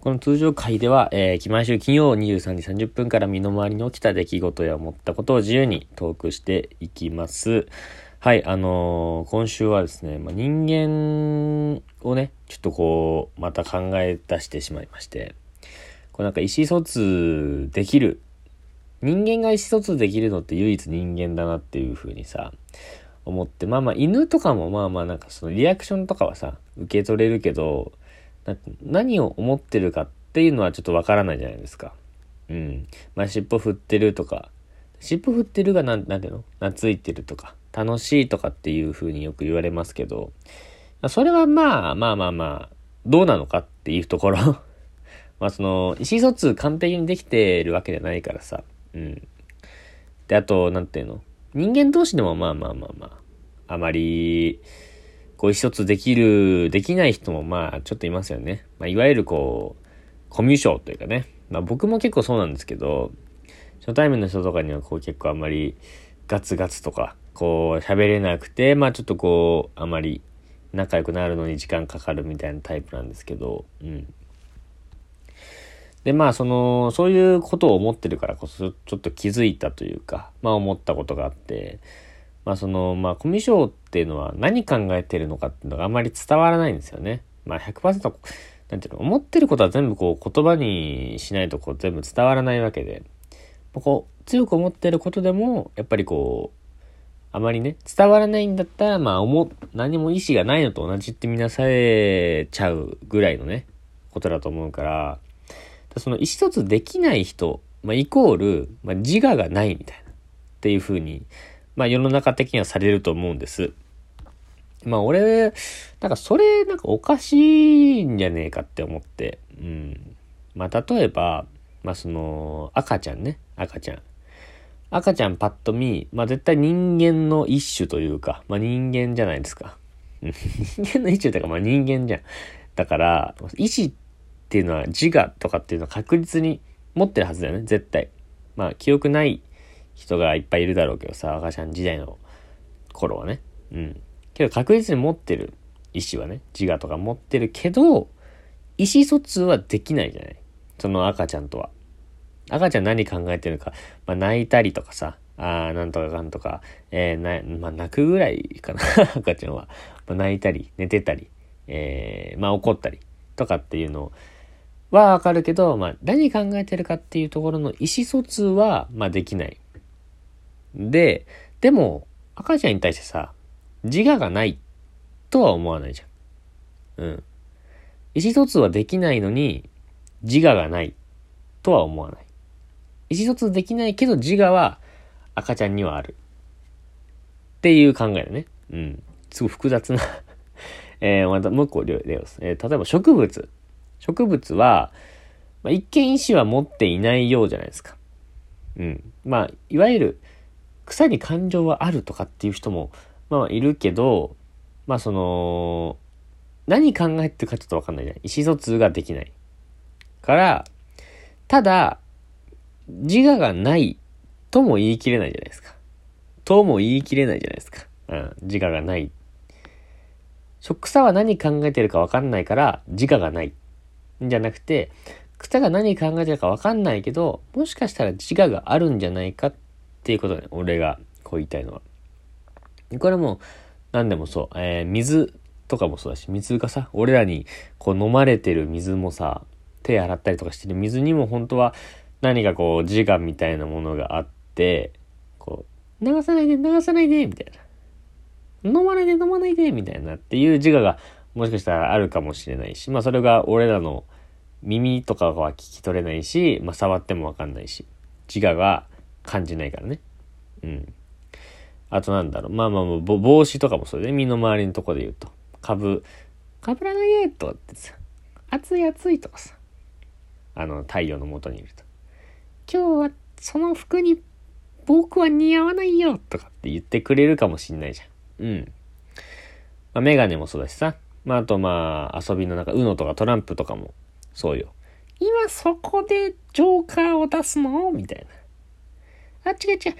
この通常回では、えー、毎週金曜23時30分から身の回りに起きた出来事や思ったことを自由にトークしていきます。はい、あのー、今週はですね、まあ、人間をね、ちょっとこう、また考え出してしまいまして、こうなんか意思疎通できる、人間が意思疎通できるのって唯一人間だなっていう風にさ、思って、まあまあ犬とかもまあまあなんかそのリアクションとかはさ、受け取れるけど、何を思ってるかっていうのはちょっとわからないじゃないですか。うん。まあ、尻尾振ってるとか、尻尾振ってるがなん、なんていうの？懐いてるとか、楽しいとかっていう風によく言われますけど、それはまあまあまあまあ、どうなのかっていうところ まあその、意思疎通完璧にできてるわけじゃないからさ。うん。で、あと、なんていうの？人間同士でもまあまあまあまあ、あまり、こう一つできる、できない人もまあちょっといますよね。まあ、いわゆるこう、コミュ障というかね。まあ僕も結構そうなんですけど、初対面の人とかにはこう結構あんまりガツガツとか、こう喋れなくて、まあちょっとこう、あまり仲良くなるのに時間かかるみたいなタイプなんですけど、うん。で、まあその、そういうことを思ってるからこそ、ちょっと気づいたというか、まあ思ったことがあって、まあその、まあコミュ障っていうのは何考えてるのかっていうのがあんまり伝わらないんですよね。まあ100%、なんていうの、思ってることは全部こう言葉にしないとこう全部伝わらないわけで、こう強く思ってることでも、やっぱりこう、あまりね、伝わらないんだったら、まあ思、何も意思がないのと同じって見なされちゃうぐらいのね、ことだと思うから、その意思疎通できない人、まあイコール、まあ自我がないみたいな、っていうふうに、まあ世の中的にはされると思うんです。まあ俺、なんかそれなんかおかしいんじゃねえかって思って。うん。まあ例えば、まあその赤ちゃんね、赤ちゃん。赤ちゃんパッと見、まあ絶対人間の一種というか、まあ人間じゃないですか。人間の一種というか、まあ人間じゃん。だから、意志っていうのは自我とかっていうのは確実に持ってるはずだよね、絶対。まあ記憶ない人がいっぱいいるだろうけどさ、赤ちゃん時代の頃はね。うん。けど確実に持ってる意思はね、自我とか持ってるけど、意思疎通はできないじゃないその赤ちゃんとは。赤ちゃん何考えてるか、まあ泣いたりとかさ、ああ、なんとかかんとか、えー、な、まあ泣くぐらいかな、赤ちゃんは。まあ、泣いたり、寝てたり、えー、まあ怒ったりとかっていうのはわかるけど、まあ何考えてるかっていうところの意思疎通は、まあできない。で、でも、赤ちゃんに対してさ、自我がないとは思わないじゃん。うん。意思疎通はできないのに、自我がないとは思わない。意思疎通できないけど自我は赤ちゃんにはある。っていう考えだね。うん。すごい複雑な えー、またもう一個例をです。えー、例えば植物。植物は、まあ、一見意思は持っていないようじゃないですか。うん。まあ、いわゆる、草に感情はあるとかっていう人も、まあいるけど、まあその、何考えてるかちょっとわかんないじゃん。意思疎通ができない。から、ただ、自我がないとも言い切れないじゃないですか。とも言い切れないじゃないですか。うん、自我がない。草は何考えてるかわかんないから自我がない。んじゃなくて、草が何考えてるかわかんないけど、もしかしたら自我があるんじゃないかっっていうことね。俺がこう言いたいのは。これも何でもそう。えー、水とかもそうだし、水がさ、俺らにこう飲まれてる水もさ、手洗ったりとかしてる水にも本当は何かこう自我みたいなものがあって、こう、流さないで流さないでみたいな。飲まないで飲まないでみたいなっていう自我がもしかしたらあるかもしれないし、まあそれが俺らの耳とかは聞き取れないし、まあ触ってもわかんないし、自我が感じないからね。うん。あとなんだろう。まあまあ、帽子とかもそうで、身の回りのとこで言うと。株、かぶらないでとかってさ、暑い暑いとかさ、あの、太陽の元にいると。今日はその服に僕は似合わないよとかって言ってくれるかもしんないじゃん。うん。まあ、メガネもそうだしさ。まあ、あとまあ、遊びの中、UNO とかトランプとかもそうよ。今そこでジョーカーを出すの？みたいな。あ、違う違う。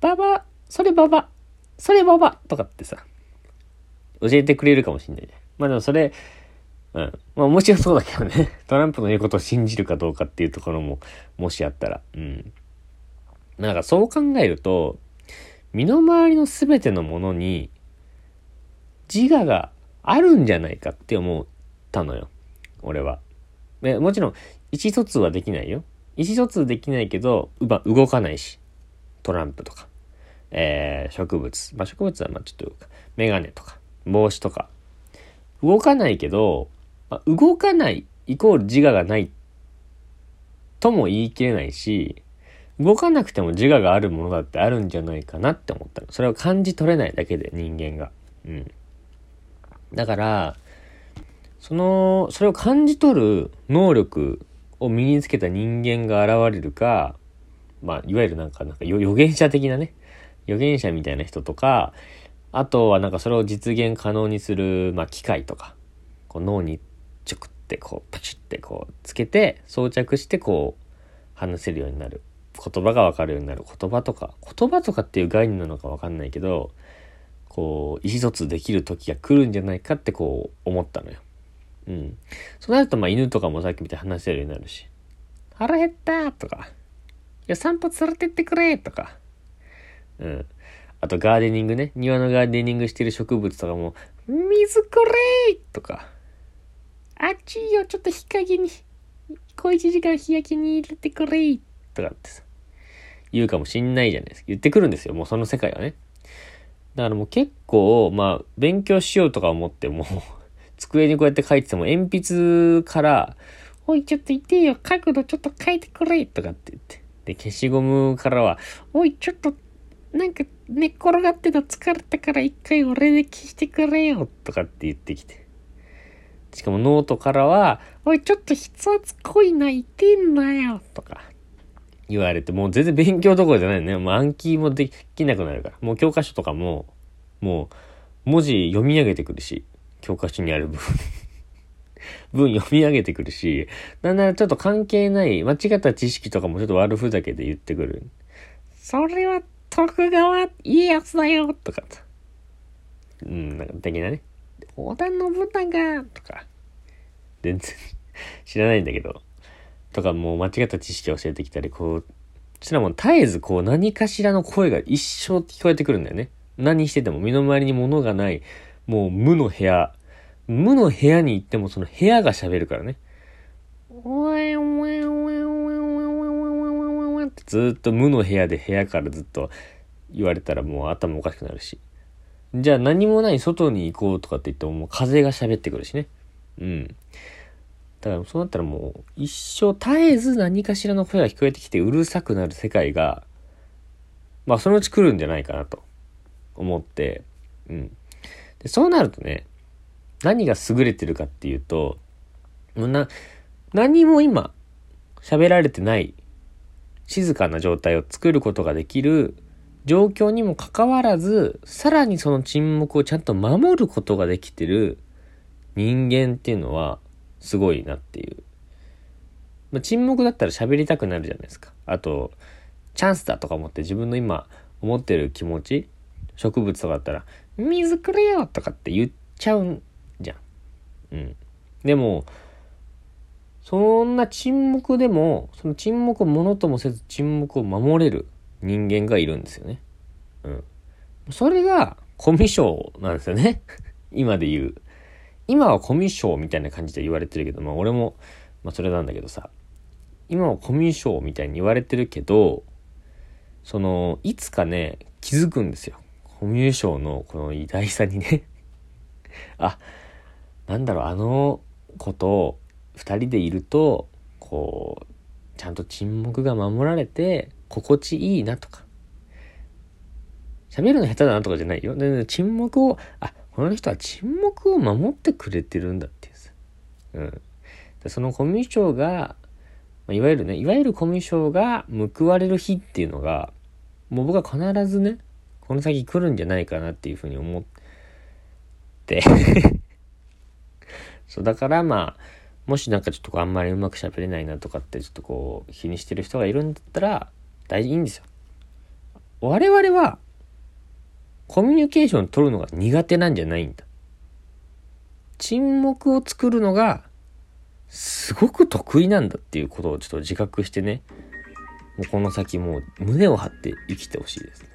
ババ、それババ、それババとかってさ、教えてくれるかもしんないじゃん。まあでもそれ、うん。まあもちろんそうだけどね。トランプの言うことを信じるかどうかっていうところも、もしあったら。うん。なんかそう考えると、身の回りの全てのものに自我があるんじゃないかって思ったのよ。俺は。もちろん、意思疎通はできないよ。意思疎通できないけど、ま動かないし。トランプとか。えー、植物。まあ、植物はまあちょっとメガネとか、帽子とか。動かないけど、ま、動かないイコール自我がないとも言い切れないし、動かなくても自我があるものだってあるんじゃないかなって思ったの。それを感じ取れないだけで人間が。うん。だから、その、それを感じ取る能力を身につけた人間が現れるか、まあ、いわゆるなんか、なんか予言者的なね、予言者みたいな人とか、あとはなんかそれを実現可能にする、まあ、機械とか、こう脳にちょくってこう、パチってこう、つけて、装着してこう、話せるようになる。言葉がわかるようになる。言葉とか、言葉とかっていう概念なのかわかんないけど、こう、意思疎通できる時が来るんじゃないかってこう、思ったのよ。うん。そうなると、まあ、犬とかもさっき見て話せるようになるし、腹減ったとか、いや、散歩連れてってくれとか、うん。あと、ガーデニングね。庭のガーデニングしてる植物とかも、水くれとか、あっちよ、ちょっと日陰に、小一時間日焼けに入れてくれとかってさ、言うかもしんないじゃないですか。言ってくるんですよ。もうその世界はね。だからもう結構、まあ、勉強しようとか思っても机にこうやって書いてても、鉛筆から、おい、ちょっといてよ、角度ちょっと変えてくれとかって言って。で、消しゴムからは、おい、ちょっと、なんか寝っ転がってた疲れたから一回俺で消してくれよとかって言ってきて。しかもノートからは、おい、ちょっと筆圧濃いな、いてんなよとか。言われて、もう全然勉強どころじゃないね。もう暗記もできなくなるから。もう教科書とかも、もう文字読み上げてくるし、教科書にある部分 文読み上げてくるし、なんならちょっと関係ない間違った知識とかもちょっと悪ふざけで言ってくる。それは徳川家康だよとかさ。うん、なんか的なね。織田信長とか。全然 知らないんだけど。とかもう間違った知識を教えてきたり、こう、そしたらもう絶えずこう何かしらの声が一生聞こえてくるんだよね。何してても身の回りに物がない、もう無の部屋。無の部屋に行ってもその部屋が喋るからね。おえおえおえおえおえおえおえおえってずっと無の部屋で部屋からずっと言われたらもう頭おかしくなるし。じゃあ何もない外に行こうとかって言ってももう風が喋ってくるしね。うん。だからそうなったらもう一生絶えず何かしらの声が聞こえてきてうるさくなる世界が、まあそのうち来るんじゃないかなと思って、うん。で、そうなるとね、何が優れてるかっていうと、な、何も今喋られてない静かな状態を作ることができる状況にもかかわらず、さらにその沈黙をちゃんと守ることができてる人間っていうのは、すごいなっていう。まあ、沈黙だったら喋りたくなるじゃないですか。あと、チャンスだとか思って自分の今思ってる気持ち、植物とかだったら、水くれよとかって言っちゃうんじゃん。うん。でも、そんな沈黙でも、その沈黙をものともせず沈黙を守れる人間がいるんですよね。うん。それがコミュ障なんですよね。今で言う。今はコミュ障みたいな感じで言われてるけど、まあ俺も、まあそれなんだけどさ、今はコミュ障みたいに言われてるけど、その、いつかね、気づくんですよ。コミュ障のこの偉大さにね あ、なんだろう、あの子と二人でいると、こう、ちゃんと沈黙が守られて、心地いいなとか。喋るの下手だなとかじゃないよ。で、沈黙を、あ、この人は沈黙を守ってくれてるんだっていうさ。うん。でそのコミュ障が、いわゆるね、いわゆるコミュ障が報われる日っていうのが、もう僕は必ずね、この先来るんじゃないかなっていうふうに思って そう、だからまあ、もしなんかちょっとあんまりうまく喋れないなとかってちょっとこう気にしてる人がいるんだったら、大事いいんですよ。我々はコミュニケーション取るのが苦手なんじゃないんだ。沈黙を作るのが、すごく得意なんだっていうことをちょっと自覚してね、もうこの先もう胸を張って生きてほしいですね。